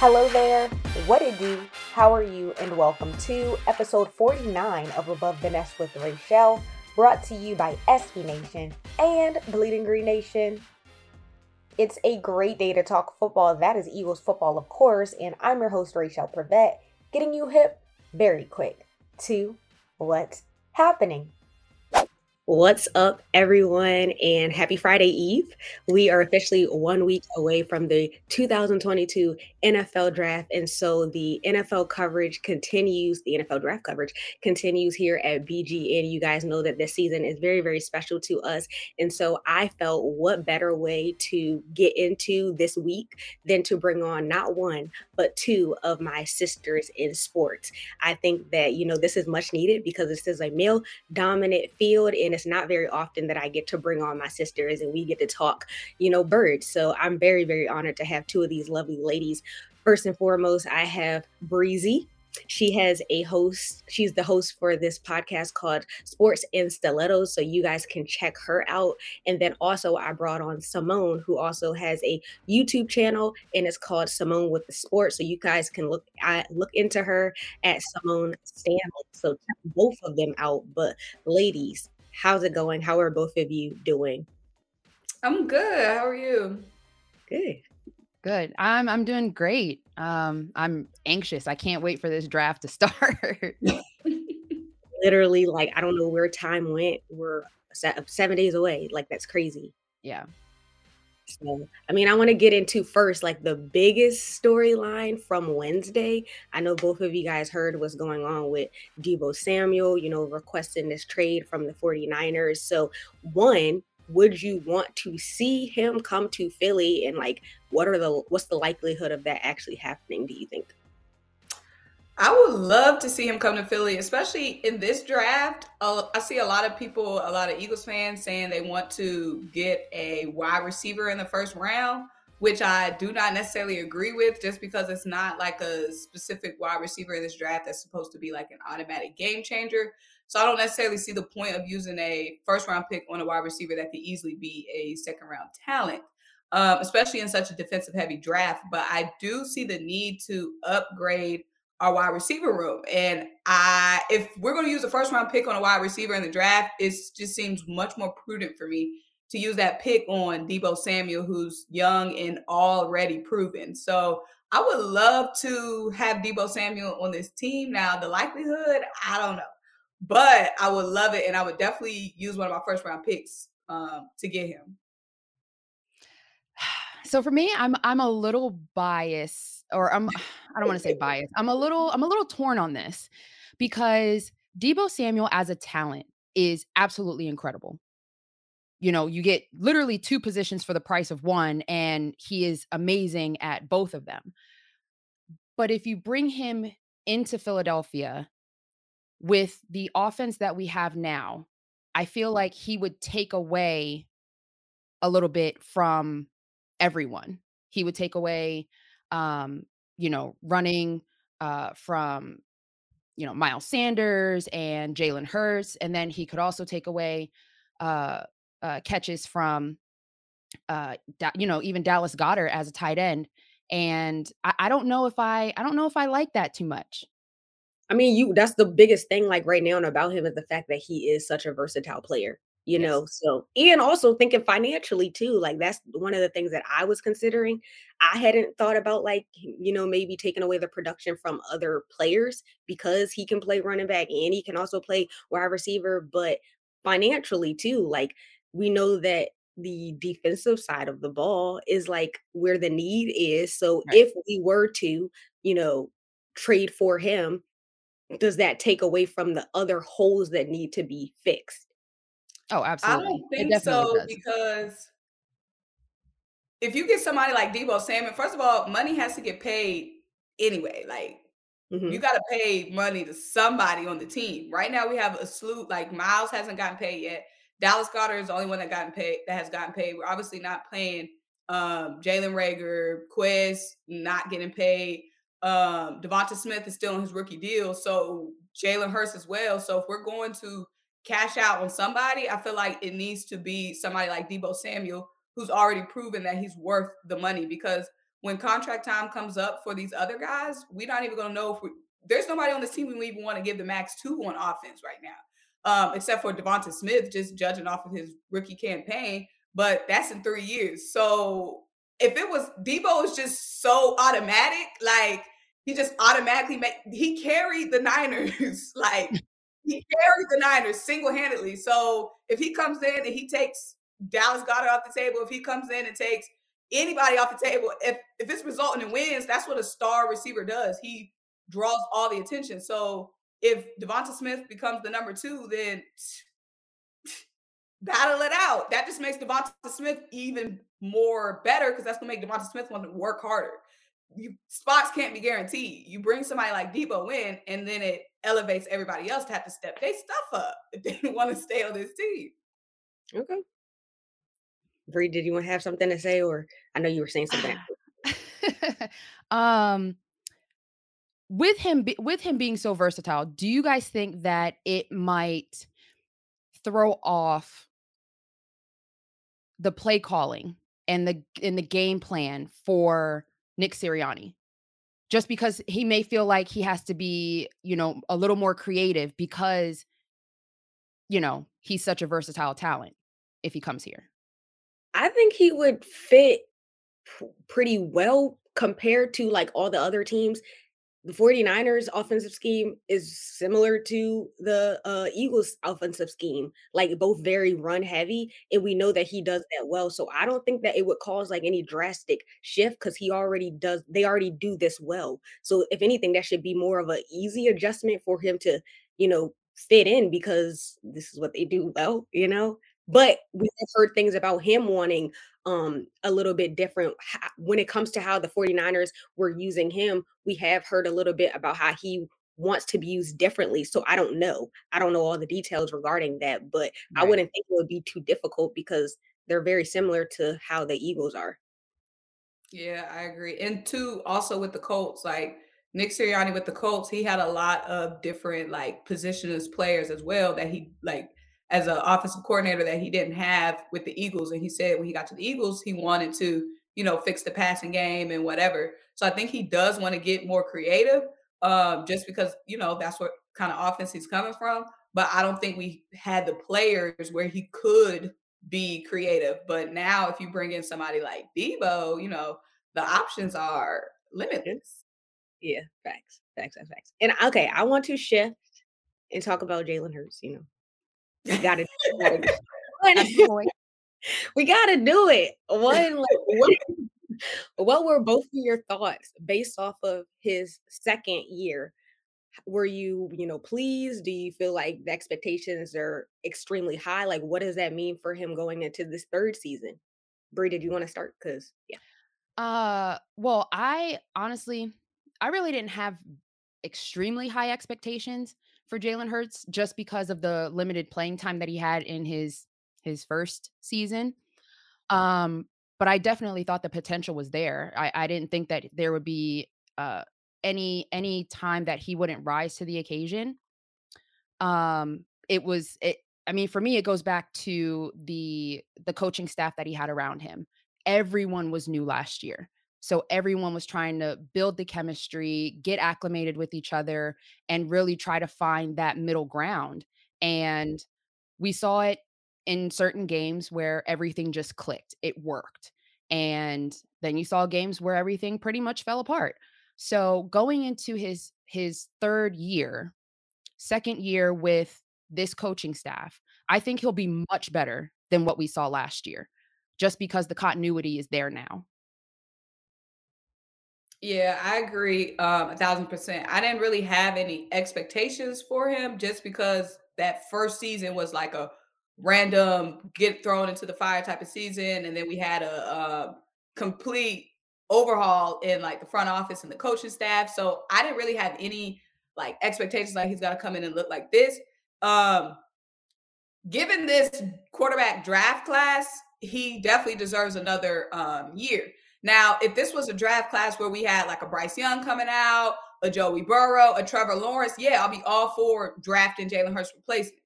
Hello there, what it do? How are you? And welcome to episode 49 of Above the Nest with Rachel, brought to you by SB Nation and Bleeding Green Nation. It's a great day to talk football. That is Eagles football, of course, and I'm your host, Rachel Prevet, getting you hip very quick to what's happening. What's up, everyone, and happy Friday Eve. We are officially one week away from the 2022 NFL draft. And so the NFL coverage continues, the NFL draft coverage continues here at BGN. You guys know that this season is very, very special to us. And so I felt what better way to get into this week than to bring on not one, but two of my sisters in sports. I think that, you know, this is much needed because this is a male dominant field and it's not very often that I get to bring on my sisters and we get to talk, you know, birds. So I'm very, very honored to have two of these lovely ladies. First and foremost, I have Breezy. She has a host. She's the host for this podcast called Sports and Stilettos. So you guys can check her out. And then also, I brought on Simone, who also has a YouTube channel and it's called Simone with the Sport. So you guys can look at look into her at Simone Stanley. So check both of them out. But ladies, how's it going? How are both of you doing? I'm good. How are you? Good. Good. I'm I'm doing great. Um, I'm anxious. I can't wait for this draft to start. Literally, like I don't know where time went. We're seven days away. Like that's crazy. Yeah. So, I mean, I want to get into first like the biggest storyline from Wednesday. I know both of you guys heard what's going on with Deebo Samuel, you know, requesting this trade from the 49ers. So, one, would you want to see him come to Philly and like what are the what's the likelihood of that actually happening, do you think? I would love to see him come to Philly, especially in this draft. Uh, I see a lot of people, a lot of Eagles fans saying they want to get a wide receiver in the first round, which I do not necessarily agree with just because it's not like a specific wide receiver in this draft that's supposed to be like an automatic game changer. So I don't necessarily see the point of using a first round pick on a wide receiver that could easily be a second round talent. Um, especially in such a defensive heavy draft. But I do see the need to upgrade our wide receiver room. And I, if we're going to use a first round pick on a wide receiver in the draft, it just seems much more prudent for me to use that pick on Deebo Samuel, who's young and already proven. So I would love to have Deebo Samuel on this team. Now, the likelihood, I don't know, but I would love it, and I would definitely use one of my first round picks um, to get him. So for me, I'm I'm a little biased or I'm I don't want to say biased. I'm a little I'm a little torn on this because Deebo Samuel as a talent is absolutely incredible. You know, you get literally two positions for the price of one and he is amazing at both of them. But if you bring him into Philadelphia with the offense that we have now, I feel like he would take away a little bit from everyone. He would take away um, you know, running uh, from, you know, Miles Sanders and Jalen Hurts. And then he could also take away uh, uh, catches from, uh, you know, even Dallas Goedert as a tight end. And I, I don't know if I, I don't know if I like that too much. I mean, you that's the biggest thing like right now and about him is the fact that he is such a versatile player you yes. know so and also thinking financially too like that's one of the things that i was considering i hadn't thought about like you know maybe taking away the production from other players because he can play running back and he can also play wide receiver but financially too like we know that the defensive side of the ball is like where the need is so right. if we were to you know trade for him does that take away from the other holes that need to be fixed Oh, absolutely. I don't think so does. because if you get somebody like Deebo Samuel, first of all, money has to get paid anyway. Like mm-hmm. you got to pay money to somebody on the team. Right now, we have a slew. Like Miles hasn't gotten paid yet. Dallas Goedert is the only one that gotten paid that has gotten paid. We're obviously not playing um, Jalen Reagor, Quez not getting paid. Um, Devonta Smith is still on his rookie deal, so Jalen Hurts as well. So if we're going to cash out on somebody, I feel like it needs to be somebody like Deebo Samuel, who's already proven that he's worth the money. Because when contract time comes up for these other guys, we're not even going to know if we, there's nobody on the team we even want to give the max to on offense right now, um, except for Devonta Smith, just judging off of his rookie campaign. But that's in three years. So if it was Deebo is just so automatic, like he just automatically made he carried the Niners, like he carried the Niners single handedly. So if he comes in and he takes Dallas Goedert off the table, if he comes in and takes anybody off the table, if if it's resulting in wins, that's what a star receiver does. He draws all the attention. So if Devonta Smith becomes the number two, then battle it out. That just makes Devonta Smith even more better because that's gonna make Devonta Smith want to work harder. You spots can't be guaranteed. You bring somebody like Deebo in, and then it elevates everybody else to have to step their stuff up if they want to stay on this team. Okay. Bree, did you want to have something to say, or I know you were saying something. um, with him, with him being so versatile, do you guys think that it might throw off the play calling and the in the game plan for Nick Sirianni? Just because he may feel like he has to be, you know, a little more creative because, you know, he's such a versatile talent if he comes here. I think he would fit pretty well compared to like all the other teams the 49ers offensive scheme is similar to the uh, Eagles offensive scheme, like both very run heavy. And we know that he does that well. So I don't think that it would cause like any drastic shift because he already does, they already do this well. So if anything, that should be more of an easy adjustment for him to, you know, fit in because this is what they do well, you know? But we've heard things about him wanting um, a little bit different when it comes to how the 49ers were using him. We have heard a little bit about how he wants to be used differently. So I don't know. I don't know all the details regarding that, but right. I wouldn't think it would be too difficult because they're very similar to how the Eagles are. Yeah, I agree. And two, also with the Colts, like Nick Sirianni with the Colts, he had a lot of different like positionless players as well that he like as an offensive coordinator that he didn't have with the Eagles. And he said when he got to the Eagles, he wanted to, you know, fix the passing game and whatever. So I think he does want to get more creative, um, just because you know that's what kind of offense he's coming from. But I don't think we had the players where he could be creative. But now, if you bring in somebody like Deebo, you know, the options are limitless. Yeah, facts, facts, facts, facts. And okay, I want to shift and talk about Jalen Hurts. You know, we gotta, gotta we gotta do it. One, like, what, what were both of your thoughts based off of his second year? Were you, you know, pleased? Do you feel like the expectations are extremely high? Like, what does that mean for him going into this third season? Brie, did you want to start? Because yeah. Uh, well, I honestly, I really didn't have extremely high expectations for Jalen Hurts just because of the limited playing time that he had in his his first season. Um, but I definitely thought the potential was there. I, I didn't think that there would be uh, any any time that he wouldn't rise to the occasion. Um, it was it. I mean, for me, it goes back to the the coaching staff that he had around him. Everyone was new last year. So everyone was trying to build the chemistry, get acclimated with each other, and really try to find that middle ground. And we saw it in certain games where everything just clicked, it worked. And then you saw games where everything pretty much fell apart. So going into his his third year, second year with this coaching staff, I think he'll be much better than what we saw last year just because the continuity is there now. Yeah, I agree um, a thousand percent. I didn't really have any expectations for him just because that first season was like a random get thrown into the fire type of season, and then we had a, a complete overhaul in like the front office and the coaching staff. So I didn't really have any like expectations like he's got to come in and look like this. Um, given this quarterback draft class, he definitely deserves another um, year. Now, if this was a draft class where we had like a Bryce Young coming out, a Joey Burrow, a Trevor Lawrence, yeah, I'll be all for drafting Jalen Hurts replacement.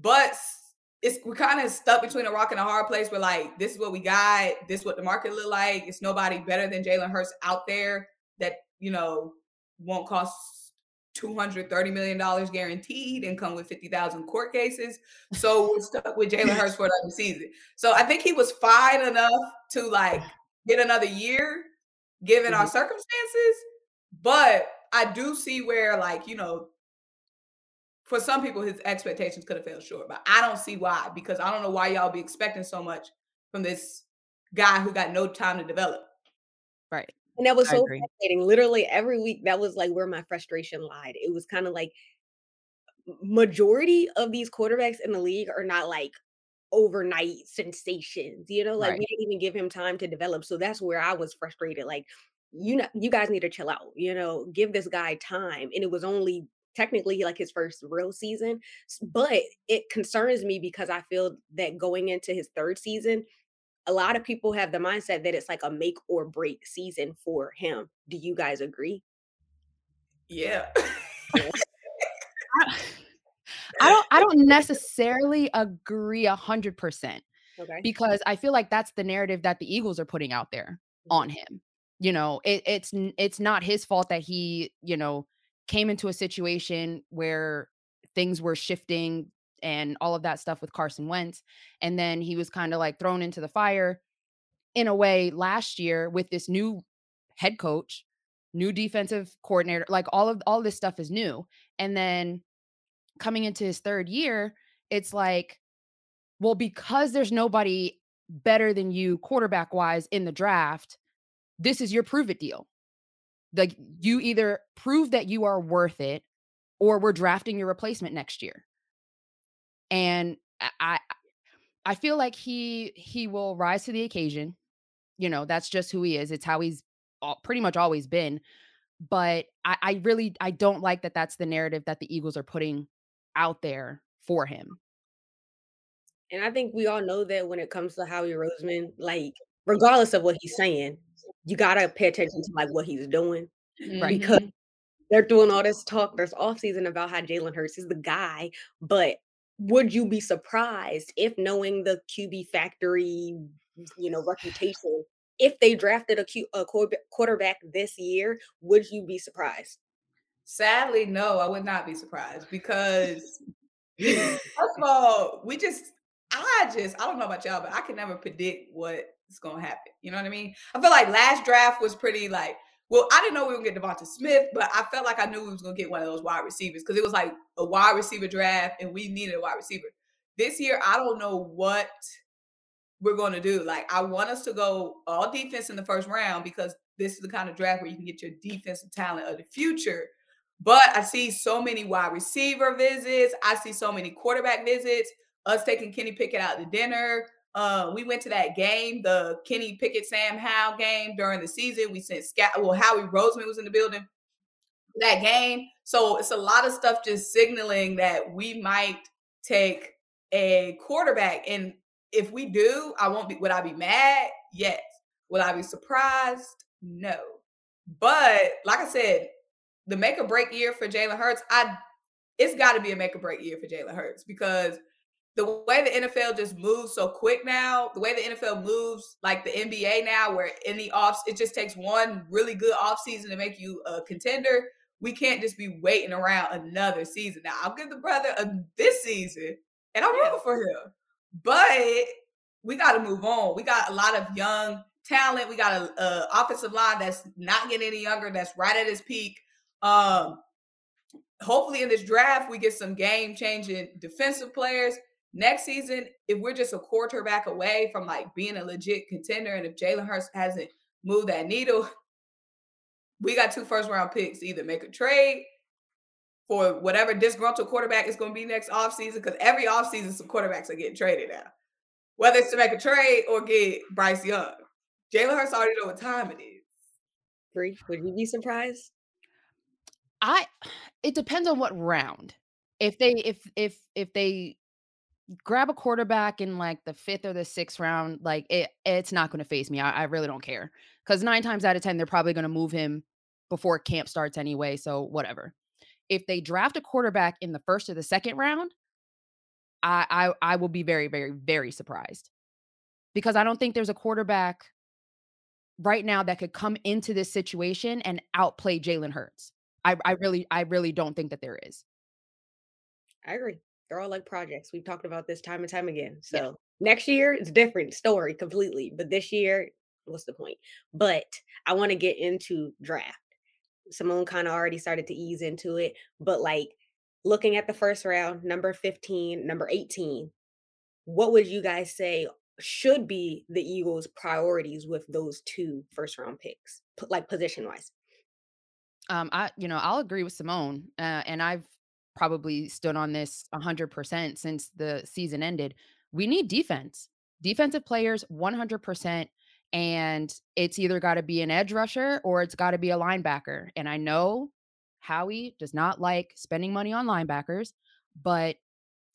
But it's we're kind of stuck between a rock and a hard place. We're like, this is what we got. This is what the market look like. It's nobody better than Jalen Hurts out there that you know won't cost two hundred thirty million dollars guaranteed and come with fifty thousand court cases. So we're stuck with Jalen Hurts for another season. So I think he was fine enough to like get another year, given mm-hmm. our circumstances. But I do see where like you know for some people his expectations could have fell short, but I don't see why because I don't know why y'all be expecting so much from this guy who got no time to develop. Right. And that was so fascinating. Literally every week, that was like where my frustration lied. It was kind of like majority of these quarterbacks in the league are not like overnight sensations. You know, like right. we didn't even give him time to develop. So that's where I was frustrated. Like, you know, you guys need to chill out. You know, give this guy time. And it was only technically like his first real season. But it concerns me because I feel that going into his third season, a lot of people have the mindset that it's like a make or break season for him. Do you guys agree? Yeah. I don't I don't necessarily agree a hundred percent. Okay. Because I feel like that's the narrative that the Eagles are putting out there on mm-hmm. him. You know, it, it's it's not his fault that he, you know, came into a situation where things were shifting and all of that stuff with Carson Wentz. And then he was kind of like thrown into the fire in a way last year with this new head coach, new defensive coordinator, like all of all this stuff is new. And then coming into his third year, it's like, well, because there's nobody better than you quarterback wise in the draft, this is your prove it deal. Like you either prove that you are worth it or we're drafting your replacement next year. And I I feel like he he will rise to the occasion. You know, that's just who he is. It's how he's all, pretty much always been. But I, I really I don't like that that's the narrative that the Eagles are putting out there for him. And I think we all know that when it comes to Howie Roseman, like regardless of what he's saying, you gotta pay attention to like what he's doing. Right. Because they're doing all this talk, there's off season about how Jalen Hurts is the guy, but would you be surprised if knowing the QB factory, you know, reputation, if they drafted a, Q, a quarterback this year, would you be surprised? Sadly, no, I would not be surprised because first of all, we just I just I don't know about y'all, but I can never predict what is gonna happen. You know what I mean? I feel like last draft was pretty like well, I didn't know we were gonna get DeVonta Smith, but I felt like I knew we was gonna get one of those wide receivers because it was like a wide receiver draft and we needed a wide receiver. This year, I don't know what we're gonna do. Like, I want us to go all defense in the first round because this is the kind of draft where you can get your defensive talent of the future. But I see so many wide receiver visits. I see so many quarterback visits. Us taking Kenny Pickett out to dinner. Uh, we went to that game, the Kenny Pickett Sam Howell game during the season. We sent Scott. Well, Howie Roseman was in the building that game. So it's a lot of stuff just signaling that we might take a quarterback. And if we do, I won't be. Would I be mad? Yes. Will I be surprised? No. But like I said, the make or break year for Jalen Hurts, I it's got to be a make or break year for Jalen Hurts because the way the NFL just moves so quick now, the way the NFL moves like the NBA now, where in the off, it just takes one really good offseason to make you a contender. We can't just be waiting around another season. Now, I'll give the brother a, this season, and I'm rooting for him. But we got to move on. We got a lot of young talent. We got a, a offensive line that's not getting any younger. That's right at its peak. Um, hopefully, in this draft, we get some game changing defensive players next season, if we're just a quarterback away from like being a legit contender, and if Jalen Hurts hasn't moved that needle, we got two first round picks either make a trade for whatever disgruntled quarterback is going to be next offseason, because every offseason some quarterbacks are getting traded out, Whether it's to make a trade or get Bryce Young. Jalen Hurts already know what time it is. Bree, would you be surprised? I it depends on what round. If they if if if they grab a quarterback in like the fifth or the sixth round, like it, it's not going to phase me. I, I really don't care because nine times out of 10, they're probably going to move him before camp starts anyway. So whatever. If they draft a quarterback in the first or the second round, I I I will be very, very, very surprised. Because I don't think there's a quarterback right now that could come into this situation and outplay Jalen Hurts. I I really I really don't think that there is. I agree. They're all like projects. We've talked about this time and time again. So yeah. next year it's different story completely. But this year, what's the point? But I want to get into draft. Simone kind of already started to ease into it, but like looking at the first round, number 15, number 18, what would you guys say should be the Eagles' priorities with those two first round picks, like position wise? Um, I, you know, I'll agree with Simone, uh, and I've probably stood on this 100% since the season ended. We need defense, defensive players, 100%. And it's either got to be an edge rusher or it's got to be a linebacker. And I know Howie does not like spending money on linebackers, but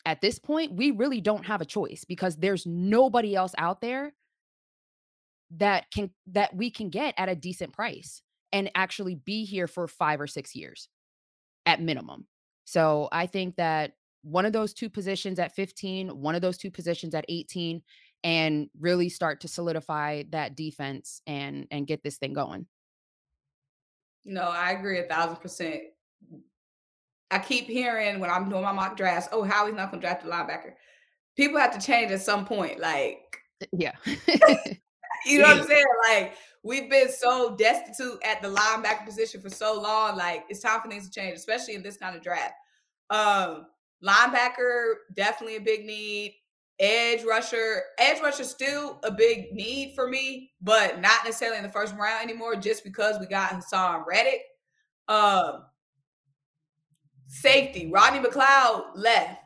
at this point, we really don't have a choice because there's nobody else out there that can that we can get at a decent price and actually be here for 5 or 6 years at minimum. So I think that one of those two positions at 15, one of those two positions at 18 and really start to solidify that defense and and get this thing going. No, I agree a thousand percent. I keep hearing when I'm doing my mock drafts, oh, Howie's not gonna draft a linebacker. People have to change at some point. Like, yeah. you know what I'm saying? Like, we've been so destitute at the linebacker position for so long. Like, it's time for things to change, especially in this kind of draft. Um, linebacker, definitely a big need. Edge rusher, edge rusher still a big need for me, but not necessarily in the first round anymore, just because we got Haason Reddick. Um, safety, Rodney McLeod left.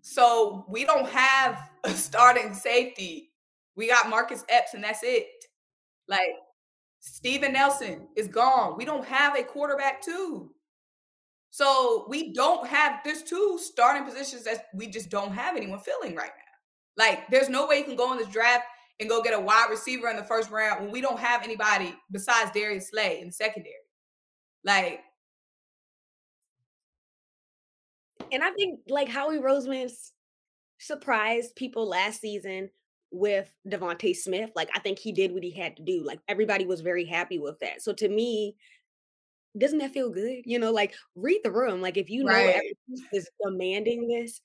So we don't have a starting safety. We got Marcus Epps, and that's it. Like Steven Nelson is gone. We don't have a quarterback too. So we don't have there's two starting positions that we just don't have anyone filling right now. Like there's no way you can go in this draft and go get a wide receiver in the first round when we don't have anybody besides Darius Slay in the secondary. Like and I think like Howie Roseman surprised people last season with DeVonta Smith. Like I think he did what he had to do. Like everybody was very happy with that. So to me, doesn't that feel good? You know, like read the room. Like if you know right. everyone is demanding this,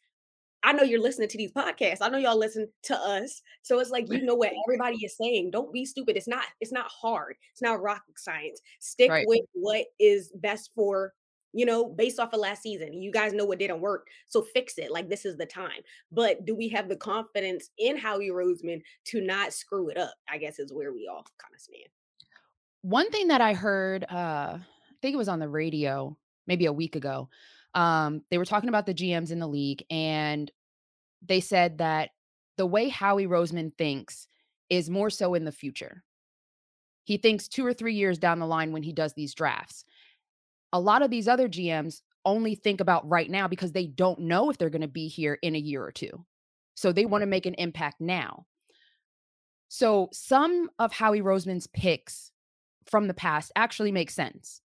I know you're listening to these podcasts. I know y'all listen to us. So it's like you know what everybody is saying. Don't be stupid. It's not it's not hard. It's not rocket science. Stick right. with what is best for, you know, based off of last season. You guys know what didn't work. So fix it. Like this is the time. But do we have the confidence in Howie Roseman to not screw it up? I guess is where we all kind of stand. One thing that I heard uh I think it was on the radio maybe a week ago. Um, they were talking about the GMs in the league, and they said that the way Howie Roseman thinks is more so in the future. He thinks two or three years down the line when he does these drafts. A lot of these other GMs only think about right now because they don't know if they're going to be here in a year or two. So they want to make an impact now. So some of Howie Roseman's picks from the past actually make sense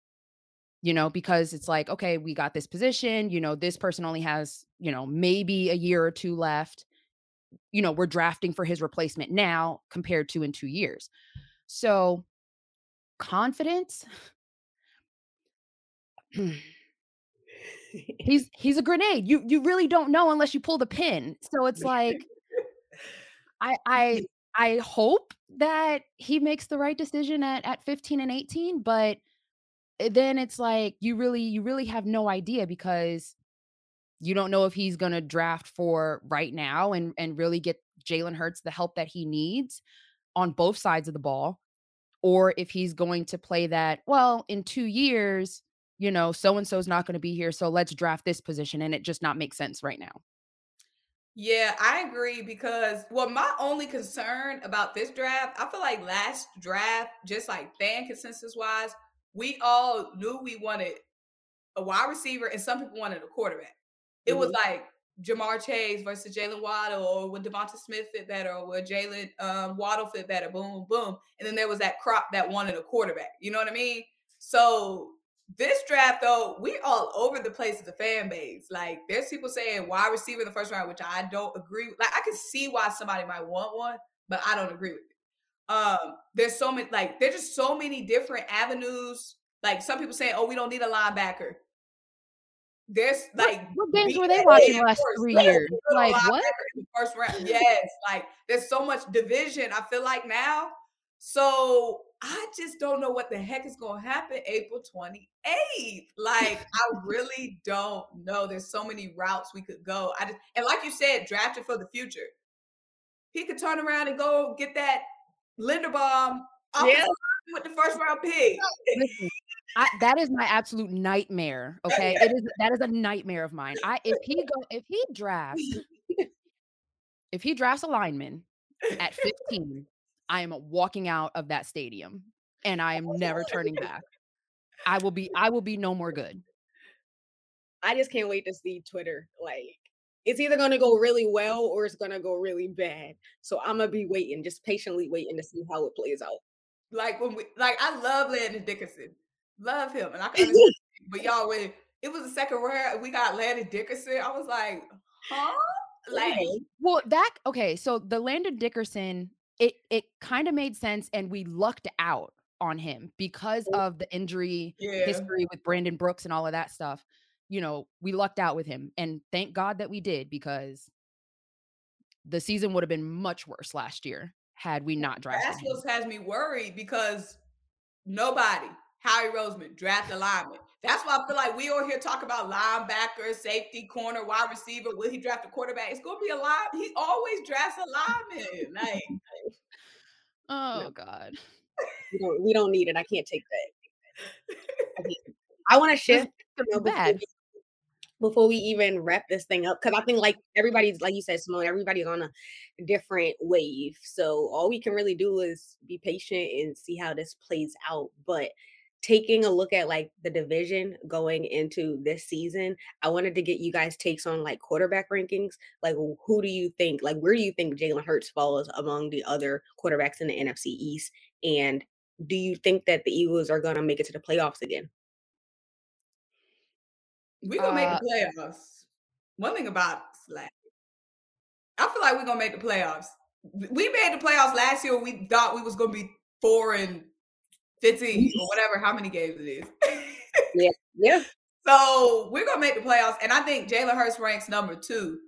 you know, because it's like, okay, we got this position, you know, this person only has, you know, maybe a year or two left. You know, we're drafting for his replacement now compared to in two years. So, confidence. he's he's a grenade. You you really don't know unless you pull the pin. So it's like I I I hope that he makes the right decision at at 15 and 18, but Eh, then it's like you really you really have no idea because you don't know if he's going to draft for right now and and really get Jalen Hurts the help that he needs on both sides of the ball or if he's going to play that well in 2 years you know so and so's not going to be here so let's draft this position and it just not makes sense right now. Yeah, I agree because well, my only concern about this draft, I feel like last draft, just like fan consensus wise, we all knew we wanted a wide receiver and some people wanted a quarterback. It mm-hmm. was like Ja'Marr Chase versus Jaylen Waddle, or would DeVonta Smith fit better, or would Jalen um, Waddle fit better? Boom, boom. And then there was that crop that wanted a quarterback. You know what I mean? So this draft though, we all over the place as a fan base. Like there's people saying wide receiver in the first round, which I don't agree with. Like I can see why somebody might want one, but I don't agree with it. Um, there's so many like there's just so many different avenues. Like some people saying, oh, we don't need a linebacker. There's like what, what games were they watching last three years? Like what? first round. Yes, like there's so much division. I feel like now. So I just don't know what the heck is going to happen April 28th. Like, I really don't know. There's so many routes we could go. I just, and like you said, drafted for the future. He could turn around and go get that Linderbaum yeah. with the first round pick. Listen, I, that is my absolute nightmare. Okay, it is that is a nightmare of mine. I if he go if he drafts if he drafts a lineman at 15 I am walking out of that stadium and I am oh, never turning back. I will be I will be no more good. I just can't wait to see Twitter. Like it's either going to go really well or it's going to go really bad. So I'm going to be waiting, just patiently waiting to see how it plays out. Like when we like I love Landon Dickerson. Love him. And I can but y'all when it was the second round, we got Landon Dickerson. I was like, huh? Like well, that okay. So the Landon Dickerson it it kind of made sense and we lucked out on him because oh. of the injury yeah. history with Brandon Brooks and all of that stuff. You know, we lucked out with him and thank God that we did because the season would have been much worse last year had we not drafted. That's what has me worried because nobody, Howie Roseman, draft alignment. That's why I feel like we all here talk about linebacker, safety, corner, wide receiver. Will he draft a quarterback? It's gonna be a line. He always drafts a lineman. Like. God, we don't, we don't need it. I can't take that. I, want to shift before, before we even wrap this thing up because I think like everybody's like you said, Simone. Everybody's on a different wave, so all we can really do is be patient and see how this plays out. But taking a look at like the division going into this season, I wanted to get you guys takes on like quarterback rankings. Like, who do you think, like, where do you think Jalen Hurts falls among the other quarterbacks in the NFC East? And do you think that the Eagles are going to make it to the playoffs again? We're going to uh, make the uh playoffs. One thing about Slack, I feel like we're going to make the playoffs. We made the playoffs last year. We thought we was going to be four and 15 or whatever, how many games it is. yeah. Yeah. So we're gonna make the playoffs, and I think Jalen Hurts ranks number two.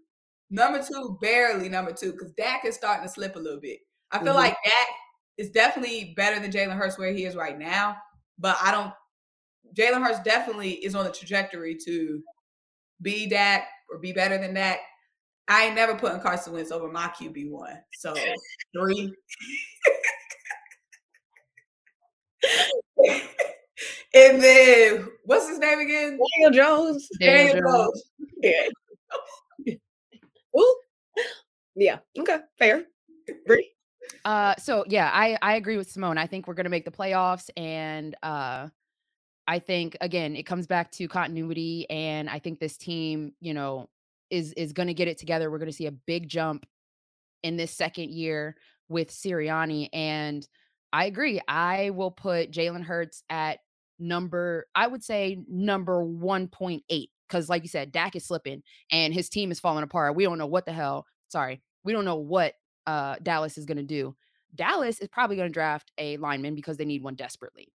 Number two, barely number two, because Dak is starting to slip a little bit. I feel mm-hmm. like Dak is definitely better than Jalen Hurts where he is right now, but I don't. Jalen Hurts definitely is on the trajectory to be Dak or be better than Dak. I ain't never putting Carson Wentz over my QB one. So three. and then what's his name again? Daniel Jones. Daniel, Daniel Jones. Jones. Yeah. Ooh. Yeah. Okay. Fair. Uh so yeah, I I agree with Simone. I think we're going to make the playoffs and uh I think again, it comes back to continuity and I think this team, you know, is is going to get it together. We're going to see a big jump in this second year with Sirianni and I agree. I will put Jalen Hurts at number, I would say number 1.8. Because, like you said, Dak is slipping and his team is falling apart. We don't know what the hell. Sorry. We don't know what uh, Dallas is going to do. Dallas is probably going to draft a lineman because they need one desperately.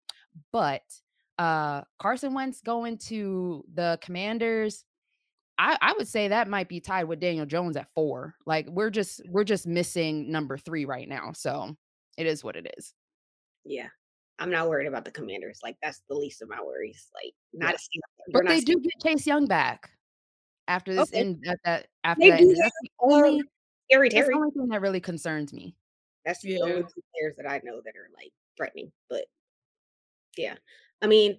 But uh, Carson Wentz going to the Commanders. I, I would say that might be tied with Daniel Jones at four. Like we're just we're just missing number three right now. So it is what it is yeah, I'm not worried about the Commanders. Like that's the least of my worries. Like not, yeah. but they do get Chase Young back after this okay. end. At that after they that, that's the only Terry Terry. That's the only thing that really concerns me. That's the yeah. only two players that I know that are like threatening. But yeah, I mean,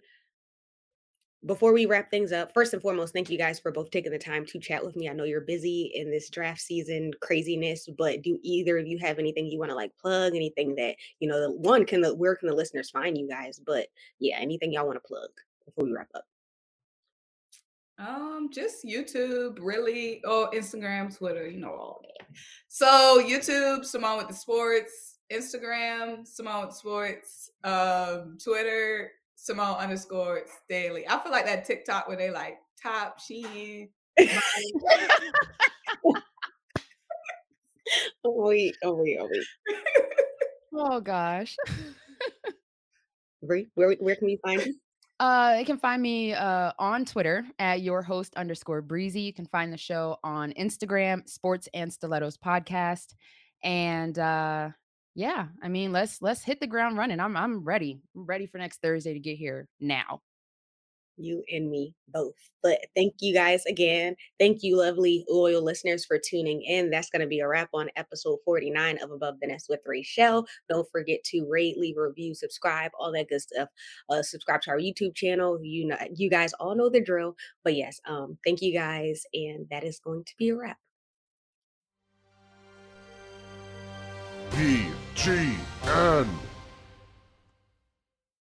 before we wrap things up, first and foremost, thank you guys for both taking the time to chat with me. I know you're busy in this draft season craziness, but do either of you have anything you want to like plug? Anything that you know, the one can the where can the listeners find you guys? But yeah, anything y'all want to plug before we wrap up? Um, just YouTube, really. Oh, Instagram, Twitter, you know all that. So YouTube, Simone with the Sports. Instagram, Simone with Sports. Um, Twitter, Simone underscore Staley. I feel like that TikTok where they like top she. oh wait, oh wait, oh wait. Oh gosh. where where where can we find you? Uh, they can find me uh, on Twitter at your host underscore breezy. You can find the show on Instagram, Sports and Stilettos Podcast. And uh, yeah, I mean, let's let's hit the ground running. I'm I'm ready. I'm ready for next Thursday to get here now you and me both. But thank you guys again. Thank you, lovely, loyal listeners, for tuning in. That's going to be a wrap on episode 49 of Above the Nest with Rachel. Don't forget to rate, leave a review, subscribe, all that good stuff. Uh, subscribe to our YouTube channel. You know, you guys all know the drill. But yes, um, thank you guys, and that is going to be a wrap. G N